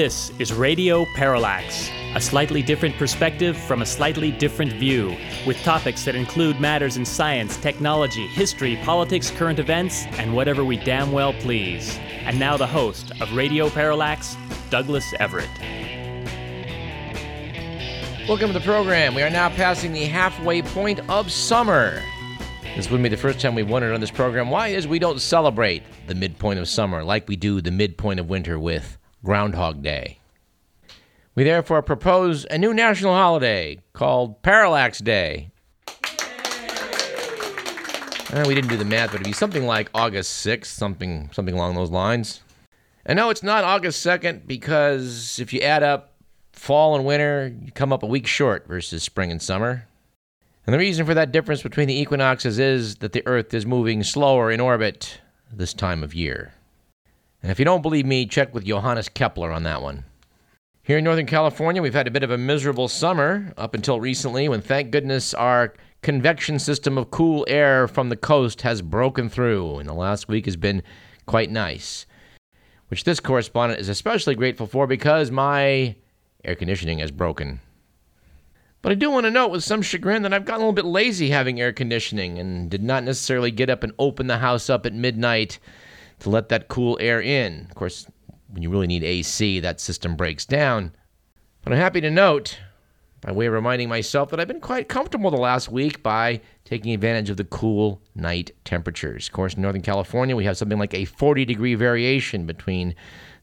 This is Radio Parallax, a slightly different perspective from a slightly different view, with topics that include matters in science, technology, history, politics, current events, and whatever we damn well please. And now the host of Radio Parallax, Douglas Everett. Welcome to the program. We are now passing the halfway point of summer. This wouldn't be the first time we've wondered on this program why is we don't celebrate the midpoint of summer like we do the midpoint of winter with Groundhog Day. We therefore propose a new national holiday called Parallax Day. Uh, we didn't do the math, but it'd be something like August 6th, something, something along those lines. And no, it's not August 2nd because if you add up fall and winter, you come up a week short versus spring and summer. And the reason for that difference between the equinoxes is that the Earth is moving slower in orbit this time of year. And if you don't believe me, check with Johannes Kepler on that one. Here in Northern California, we've had a bit of a miserable summer up until recently when, thank goodness, our convection system of cool air from the coast has broken through, and the last week has been quite nice. Which this correspondent is especially grateful for because my air conditioning has broken. But I do want to note with some chagrin that I've gotten a little bit lazy having air conditioning and did not necessarily get up and open the house up at midnight to let that cool air in. Of course, when you really need AC, that system breaks down. But I'm happy to note, by way of reminding myself, that I've been quite comfortable the last week by taking advantage of the cool night temperatures. Of course, in Northern California, we have something like a 40 degree variation between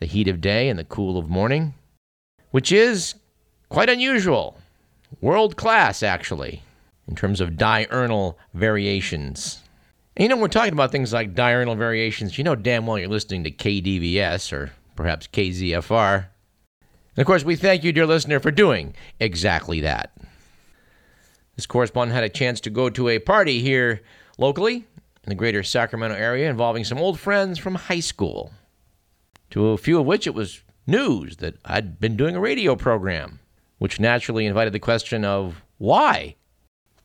the heat of day and the cool of morning, which is quite unusual. World class, actually, in terms of diurnal variations. And you know, we're talking about things like diurnal variations. You know damn well you're listening to KDVS or perhaps KZFR. And of course, we thank you, dear listener, for doing exactly that. This correspondent had a chance to go to a party here locally in the greater Sacramento area involving some old friends from high school. To a few of which it was news that I'd been doing a radio program, which naturally invited the question of why.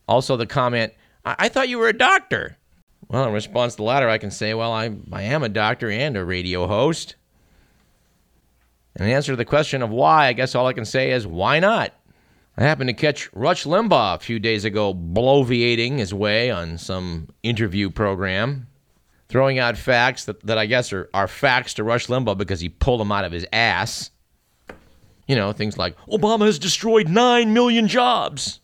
Also, the comment, I, I thought you were a doctor. Well, in response to the latter, I can say, well, I, I am a doctor and a radio host. And in answer to the question of why, I guess all I can say is, why not? I happened to catch Rush Limbaugh a few days ago bloviating his way on some interview program, throwing out facts that, that I guess are, are facts to Rush Limbaugh because he pulled them out of his ass. You know, things like, Obama has destroyed 9 million jobs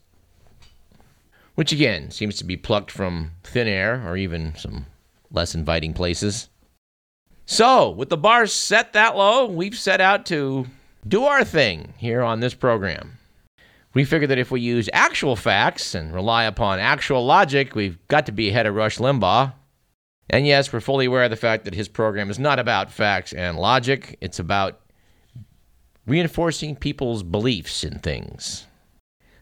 which again seems to be plucked from thin air or even some less inviting places. So, with the bar set that low, we've set out to do our thing here on this program. We figured that if we use actual facts and rely upon actual logic, we've got to be ahead of Rush Limbaugh. And yes, we're fully aware of the fact that his program is not about facts and logic, it's about reinforcing people's beliefs in things.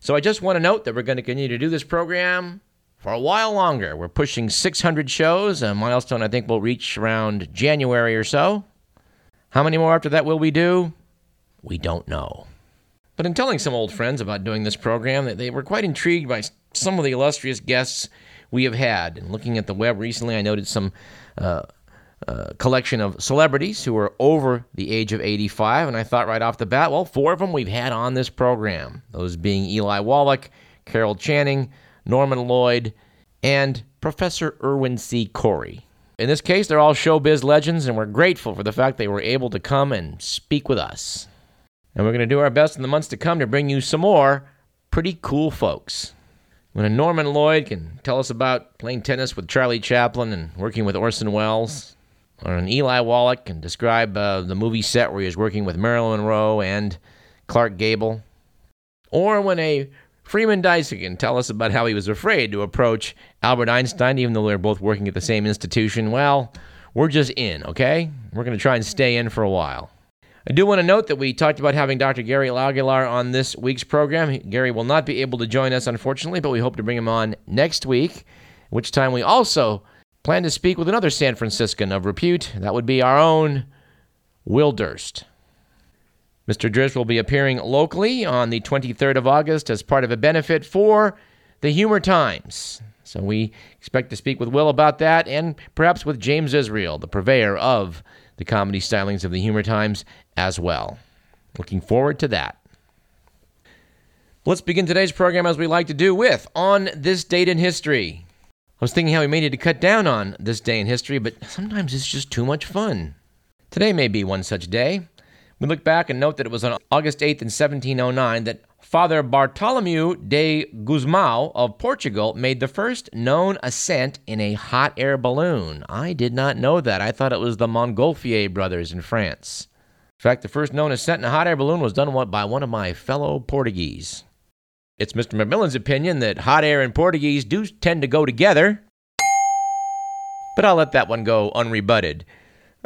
So I just want to note that we're going to continue to do this program for a while longer. We're pushing 600 shows, a milestone I think we'll reach around January or so. How many more after that will we do? We don't know. But in telling some old friends about doing this program, they were quite intrigued by some of the illustrious guests we have had. And looking at the web recently, I noted some uh, uh, collection of celebrities who are over the age of 85. And I thought right off the bat, well, four of them we've had on this program. Those being Eli Wallach, Carol Channing, Norman Lloyd, and Professor Irwin C. Corey. In this case, they're all showbiz legends, and we're grateful for the fact they were able to come and speak with us. And we're going to do our best in the months to come to bring you some more pretty cool folks. When Norman Lloyd can tell us about playing tennis with Charlie Chaplin and working with Orson Welles, or an Eli Wallach can describe uh, the movie set where he was working with Marilyn Monroe and Clark Gable. Or when a Freeman Dyson can tell us about how he was afraid to approach Albert Einstein, even though they're both working at the same institution. Well, we're just in, okay? We're going to try and stay in for a while. I do want to note that we talked about having Dr. Gary Aguilar on this week's program. Gary will not be able to join us, unfortunately, but we hope to bring him on next week, which time we also plan to speak with another San Franciscan of repute. That would be our own Will Durst. Mr. Durst will be appearing locally on the 23rd of August as part of a benefit for the Humor Times. So we expect to speak with Will about that and perhaps with James Israel, the purveyor of the comedy stylings of the Humor Times, as well. Looking forward to that. Let's begin today's program as we like to do with On This Date in History. I was thinking how we may need to cut down on this day in history, but sometimes it's just too much fun. Today may be one such day. We look back and note that it was on August 8th in 1709 that Father Bartholomew de Gusmão of Portugal made the first known ascent in a hot air balloon. I did not know that. I thought it was the Montgolfier brothers in France. In fact, the first known ascent in a hot air balloon was done by one of my fellow Portuguese. It's Mr. McMillan's opinion that hot air and Portuguese do tend to go together, but I'll let that one go unrebutted.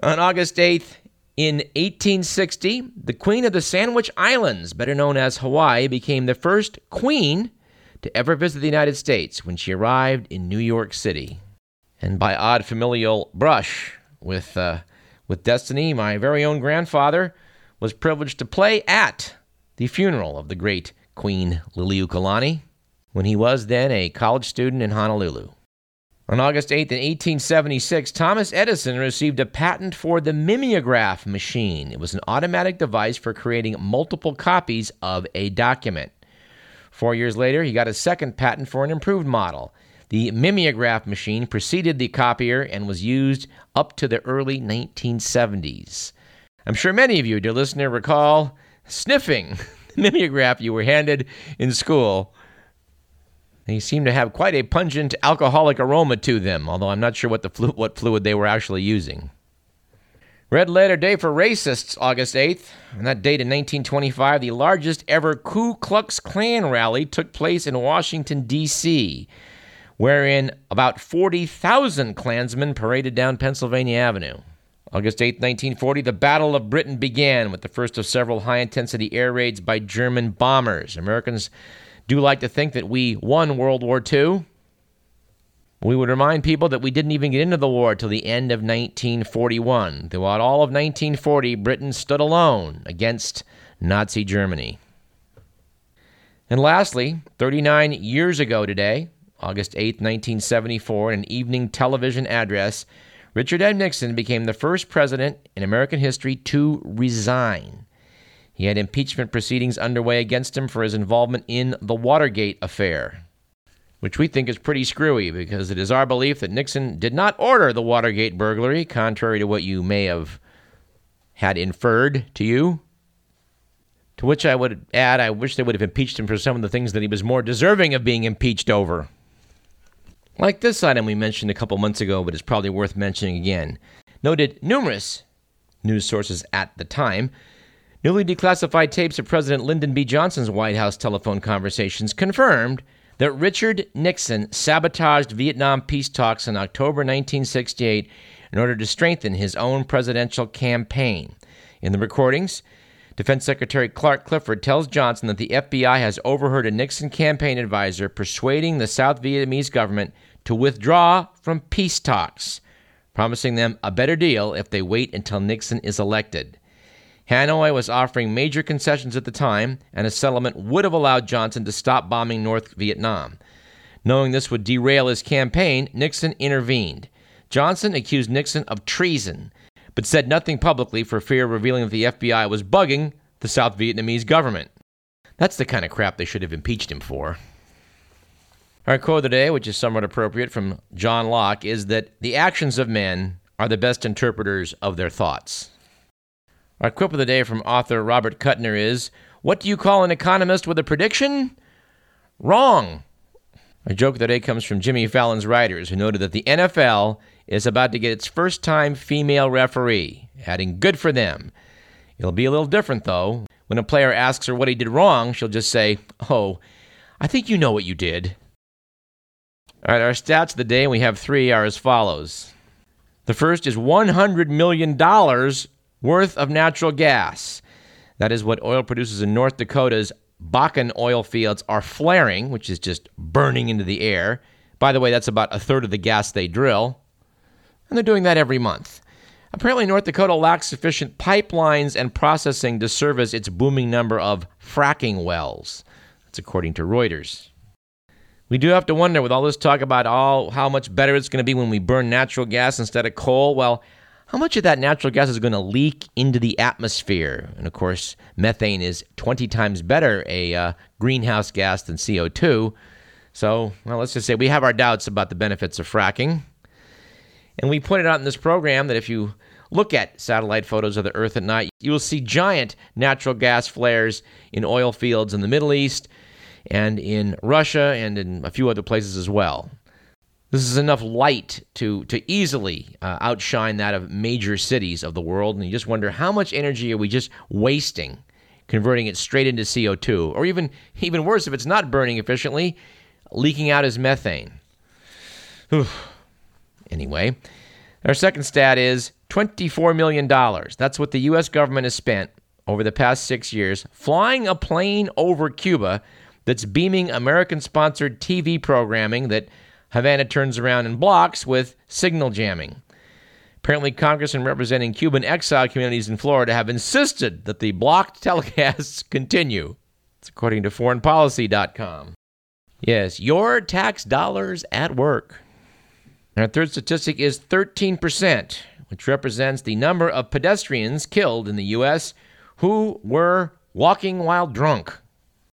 On August 8th, in 1860, the Queen of the Sandwich Islands, better known as Hawaii, became the first queen to ever visit the United States when she arrived in New York City. And by odd familial brush with, uh, with destiny, my very own grandfather was privileged to play at the funeral of the great Queen Liliuokalani when he was then a college student in Honolulu. On August 8, 1876, Thomas Edison received a patent for the mimeograph machine. It was an automatic device for creating multiple copies of a document. Four years later, he got a second patent for an improved model. The mimeograph machine preceded the copier and was used up to the early 1970s. I'm sure many of you, dear listener, recall sniffing mimeograph you were handed in school. They seem to have quite a pungent alcoholic aroma to them, although I'm not sure what, the flu- what fluid they were actually using. Red letter day for racists, August 8th. On that date in 1925, the largest ever Ku Klux Klan rally took place in Washington, D.C., wherein about 40,000 Klansmen paraded down Pennsylvania Avenue. August 8, 1940, the Battle of Britain began with the first of several high intensity air raids by German bombers. Americans do like to think that we won World War II. We would remind people that we didn't even get into the war till the end of 1941. Throughout all of 1940, Britain stood alone against Nazi Germany. And lastly, 39 years ago today, August 8, 1974, in an evening television address, Richard M. Nixon became the first president in American history to resign. He had impeachment proceedings underway against him for his involvement in the Watergate affair, which we think is pretty screwy because it is our belief that Nixon did not order the Watergate burglary, contrary to what you may have had inferred to you. To which I would add, I wish they would have impeached him for some of the things that he was more deserving of being impeached over. Like this item we mentioned a couple months ago, but it's probably worth mentioning again. Noted numerous news sources at the time. Newly declassified tapes of President Lyndon B. Johnson's White House telephone conversations confirmed that Richard Nixon sabotaged Vietnam peace talks in October 1968 in order to strengthen his own presidential campaign. In the recordings, Defense Secretary Clark Clifford tells Johnson that the FBI has overheard a Nixon campaign advisor persuading the South Vietnamese government to withdraw from peace talks, promising them a better deal if they wait until Nixon is elected. Hanoi was offering major concessions at the time, and a settlement would have allowed Johnson to stop bombing North Vietnam. Knowing this would derail his campaign, Nixon intervened. Johnson accused Nixon of treason, but said nothing publicly for fear of revealing that the FBI was bugging the South Vietnamese government. That's the kind of crap they should have impeached him for. Our quote of the day, which is somewhat appropriate from John Locke, is that the actions of men are the best interpreters of their thoughts. Our quip of the day from author Robert Kuttner is What do you call an economist with a prediction? Wrong. Our joke of the day comes from Jimmy Fallon's writers, who noted that the NFL is about to get its first time female referee, adding good for them. It'll be a little different, though. When a player asks her what he did wrong, she'll just say, Oh, I think you know what you did. All right, our stats of the day, and we have three, are as follows. The first is $100 million worth of natural gas. That is what oil producers in North Dakota's Bakken oil fields are flaring, which is just burning into the air. By the way, that's about a third of the gas they drill. And they're doing that every month. Apparently, North Dakota lacks sufficient pipelines and processing to service its booming number of fracking wells. That's according to Reuters. We do have to wonder with all this talk about all how much better it's going to be when we burn natural gas instead of coal. Well, how much of that natural gas is going to leak into the atmosphere? And of course, methane is 20 times better a uh, greenhouse gas than CO2. So, well, let's just say we have our doubts about the benefits of fracking. And we pointed out in this program that if you look at satellite photos of the Earth at night, you will see giant natural gas flares in oil fields in the Middle East and in Russia and in a few other places as well. This is enough light to, to easily uh, outshine that of major cities of the world. And you just wonder how much energy are we just wasting converting it straight into CO2? Or even, even worse, if it's not burning efficiently, leaking out as methane. Whew. Anyway, our second stat is $24 million. That's what the U.S. government has spent over the past six years flying a plane over Cuba that's beaming American sponsored TV programming that Havana turns around and blocks with signal jamming. Apparently, congressmen representing Cuban exile communities in Florida have insisted that the blocked telecasts continue. It's according to foreignpolicy.com. Yes, your tax dollars at work. our third statistic is 13%, which represents the number of pedestrians killed in the U.S. who were walking while drunk.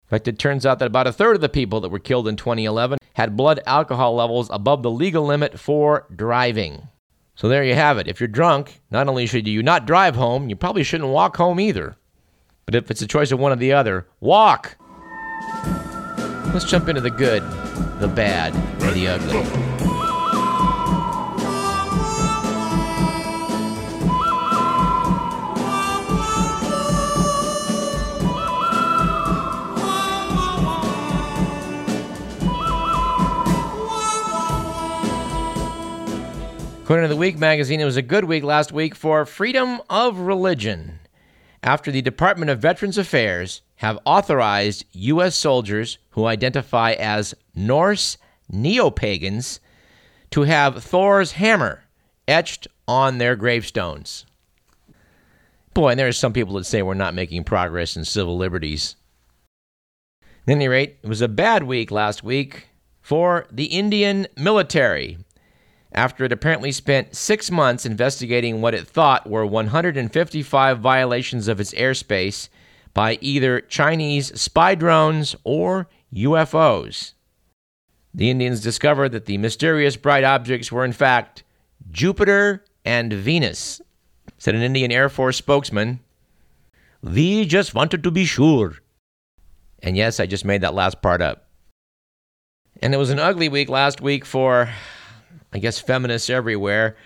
In fact, it turns out that about a third of the people that were killed in 2011 had blood alcohol levels above the legal limit for driving. So there you have it. If you're drunk, not only should you not drive home, you probably shouldn't walk home either. But if it's a choice of one or the other, walk! Let's jump into the good, the bad, and the ugly. According to the Week magazine, it was a good week last week for freedom of religion after the Department of Veterans Affairs have authorized U.S. soldiers who identify as Norse neo pagans to have Thor's hammer etched on their gravestones. Boy, and there are some people that say we're not making progress in civil liberties. At any rate, it was a bad week last week for the Indian military after it apparently spent six months investigating what it thought were 155 violations of its airspace by either Chinese spy drones or UFOs. The Indians discovered that the mysterious bright objects were, in fact, Jupiter and Venus, said an Indian Air Force spokesman. We just wanted to be sure. And yes, I just made that last part up. And it was an ugly week last week for I guess feminists everywhere,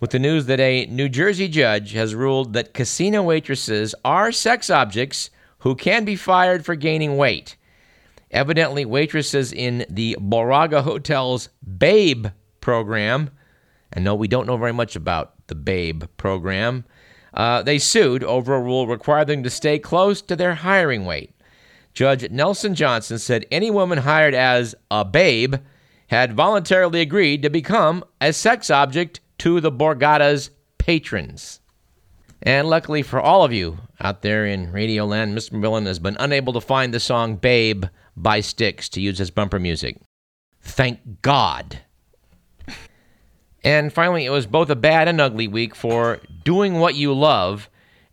with the news that a New Jersey judge has ruled that casino waitresses are sex objects who can be fired for gaining weight. Evidently, waitresses in the Borgata Hotel's BABE program, and no, we don't know very much about the BABE program, uh, they sued over a rule requiring them to stay close to their hiring weight. Judge Nelson Johnson said any woman hired as a babe had voluntarily agreed to become a sex object to the Borgata's patrons. And luckily for all of you out there in Radioland, Mr. McMillan has been unable to find the song Babe by Styx to use as bumper music. Thank God. And finally, it was both a bad and ugly week for doing what you love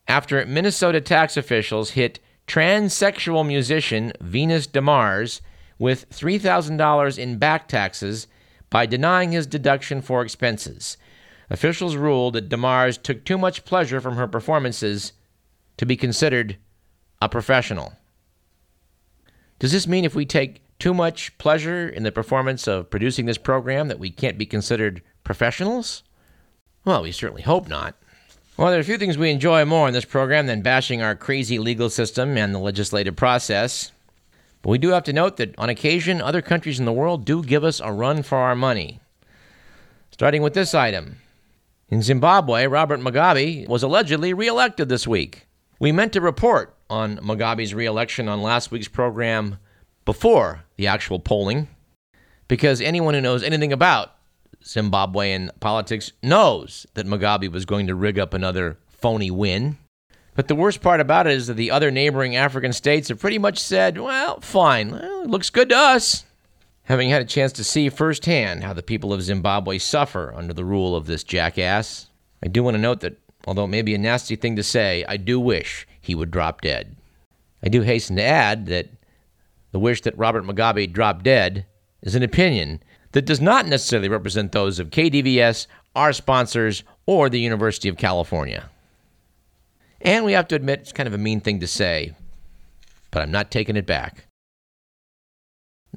after Minnesota tax officials hit transsexual musician Venus DeMars with $3,000 in back taxes by denying his deduction for expenses. Officials ruled that DeMars took too much pleasure from her performances to be considered a professional. Does this mean if we take too much pleasure in the performance of producing this program that we can't be considered professionals? Well, we certainly hope not. Well, there are a few things we enjoy more in this program than bashing our crazy legal system and the legislative process. But we do have to note that on occasion, other countries in the world do give us a run for our money. Starting with this item. In Zimbabwe, Robert Mugabe was allegedly reelected this week. We meant to report on Mugabe's reelection on last week's program before the actual polling, because anyone who knows anything about Zimbabwean politics knows that Mugabe was going to rig up another phony win. But the worst part about it is that the other neighboring African states have pretty much said, well, fine, well, it looks good to us. Having had a chance to see firsthand how the people of Zimbabwe suffer under the rule of this jackass. I do want to note that, although it may be a nasty thing to say, I do wish he would drop dead. I do hasten to add that the wish that Robert Mugabe drop dead is an opinion that does not necessarily represent those of KDVS, our sponsors, or the University of California. And we have to admit, it's kind of a mean thing to say, but I'm not taking it back.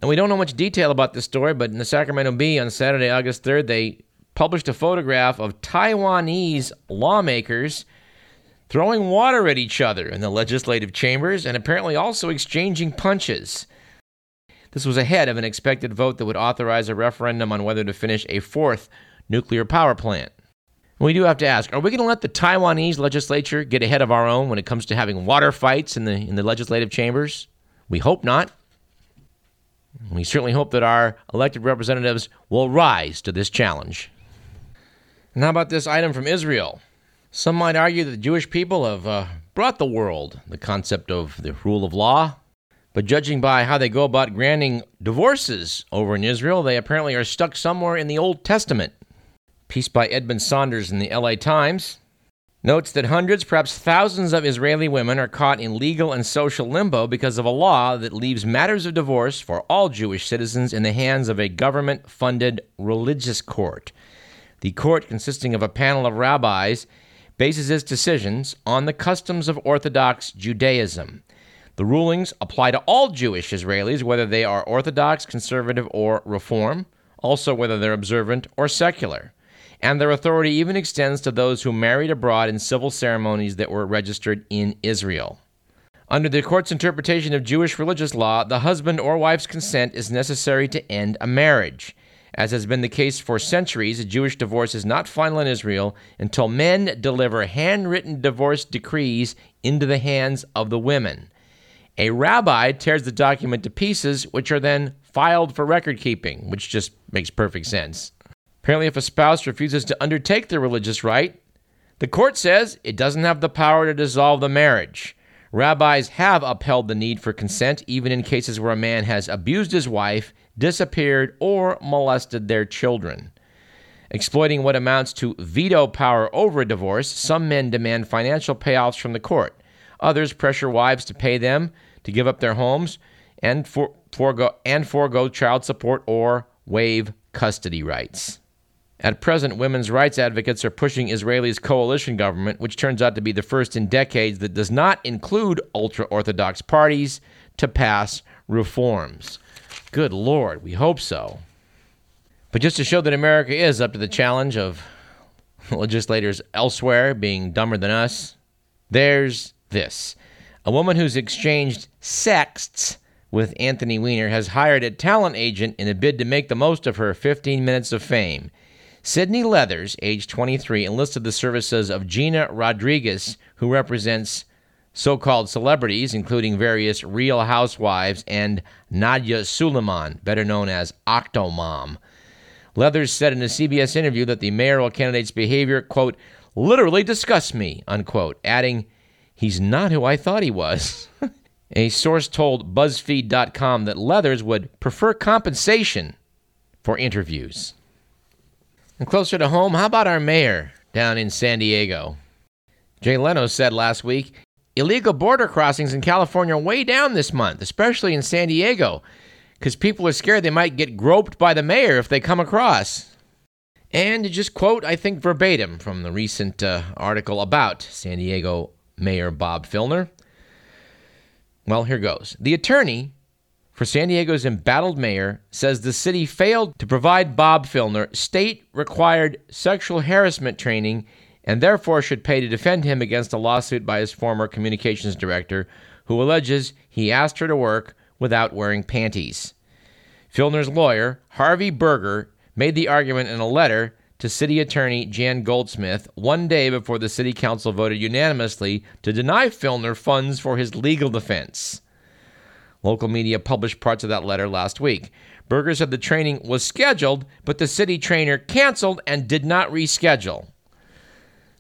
Now, we don't know much detail about this story, but in the Sacramento Bee on Saturday, August 3rd, they published a photograph of Taiwanese lawmakers throwing water at each other in the legislative chambers and apparently also exchanging punches. This was ahead of an expected vote that would authorize a referendum on whether to finish a fourth nuclear power plant. We do have to ask are we going to let the Taiwanese legislature get ahead of our own when it comes to having water fights in the, in the legislative chambers? We hope not. We certainly hope that our elected representatives will rise to this challenge. And how about this item from Israel? Some might argue that the Jewish people have uh, brought the world the concept of the rule of law, but judging by how they go about granting divorces over in Israel, they apparently are stuck somewhere in the Old Testament. Piece by Edmund Sanders in the LA Times notes that hundreds, perhaps thousands of Israeli women are caught in legal and social limbo because of a law that leaves matters of divorce for all Jewish citizens in the hands of a government funded religious court. The court, consisting of a panel of rabbis, bases its decisions on the customs of Orthodox Judaism. The rulings apply to all Jewish Israelis, whether they are Orthodox, conservative, or Reform, also whether they're observant or secular. And their authority even extends to those who married abroad in civil ceremonies that were registered in Israel. Under the court's interpretation of Jewish religious law, the husband or wife's consent is necessary to end a marriage. As has been the case for centuries, a Jewish divorce is not final in Israel until men deliver handwritten divorce decrees into the hands of the women. A rabbi tears the document to pieces, which are then filed for record keeping, which just makes perfect sense. Apparently, if a spouse refuses to undertake the religious rite, the court says it doesn't have the power to dissolve the marriage. Rabbis have upheld the need for consent even in cases where a man has abused his wife, disappeared, or molested their children. Exploiting what amounts to veto power over a divorce, some men demand financial payoffs from the court. Others pressure wives to pay them to give up their homes and for, forego and forego child support or waive custody rights. At present, women's rights advocates are pushing Israel's coalition government, which turns out to be the first in decades that does not include ultra Orthodox parties, to pass reforms. Good Lord, we hope so. But just to show that America is up to the challenge of legislators elsewhere being dumber than us, there's this. A woman who's exchanged sexts with Anthony Weiner has hired a talent agent in a bid to make the most of her 15 minutes of fame. Sydney Leathers, age 23, enlisted the services of Gina Rodriguez, who represents so called celebrities, including various Real Housewives and Nadia Suleman, better known as Octomom. Leathers said in a CBS interview that the mayoral candidate's behavior, quote, literally disgusts me, unquote, adding, He's not who I thought he was. A source told BuzzFeed.com that Leathers would prefer compensation for interviews. And closer to home, how about our mayor down in San Diego? Jay Leno said last week illegal border crossings in California are way down this month, especially in San Diego, because people are scared they might get groped by the mayor if they come across. And to just quote, I think verbatim from the recent uh, article about San Diego Mayor Bob Filner. Well, here goes. The attorney for San Diego's embattled mayor says the city failed to provide Bob Filner state required sexual harassment training and therefore should pay to defend him against a lawsuit by his former communications director, who alleges he asked her to work without wearing panties. Filner's lawyer, Harvey Berger, made the argument in a letter to City Attorney Jan Goldsmith one day before the City Council voted unanimously to deny Filner funds for his legal defense. Local media published parts of that letter last week. Berger said the training was scheduled, but the city trainer canceled and did not reschedule.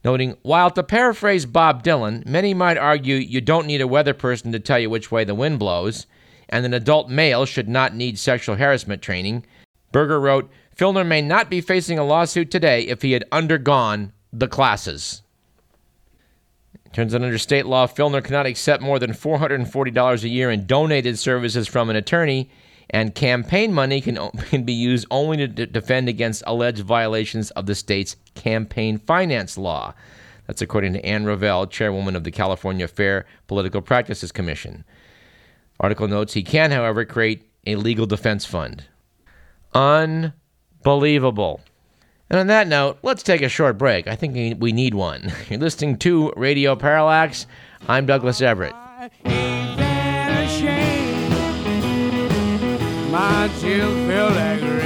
Noting, while to paraphrase Bob Dylan, many might argue you don't need a weather person to tell you which way the wind blows, and an adult male should not need sexual harassment training, Berger wrote, Filner may not be facing a lawsuit today if he had undergone the classes. Turns out under state law, Filner cannot accept more than $440 a year in donated services from an attorney, and campaign money can, can be used only to d- defend against alleged violations of the state's campaign finance law. That's according to Ann Ravel, chairwoman of the California Fair Political Practices Commission. Article notes he can, however, create a legal defense fund. Unbelievable. And on that note, let's take a short break. I think we need one. You're listening to Radio Parallax. I'm Douglas Everett. My chill feel like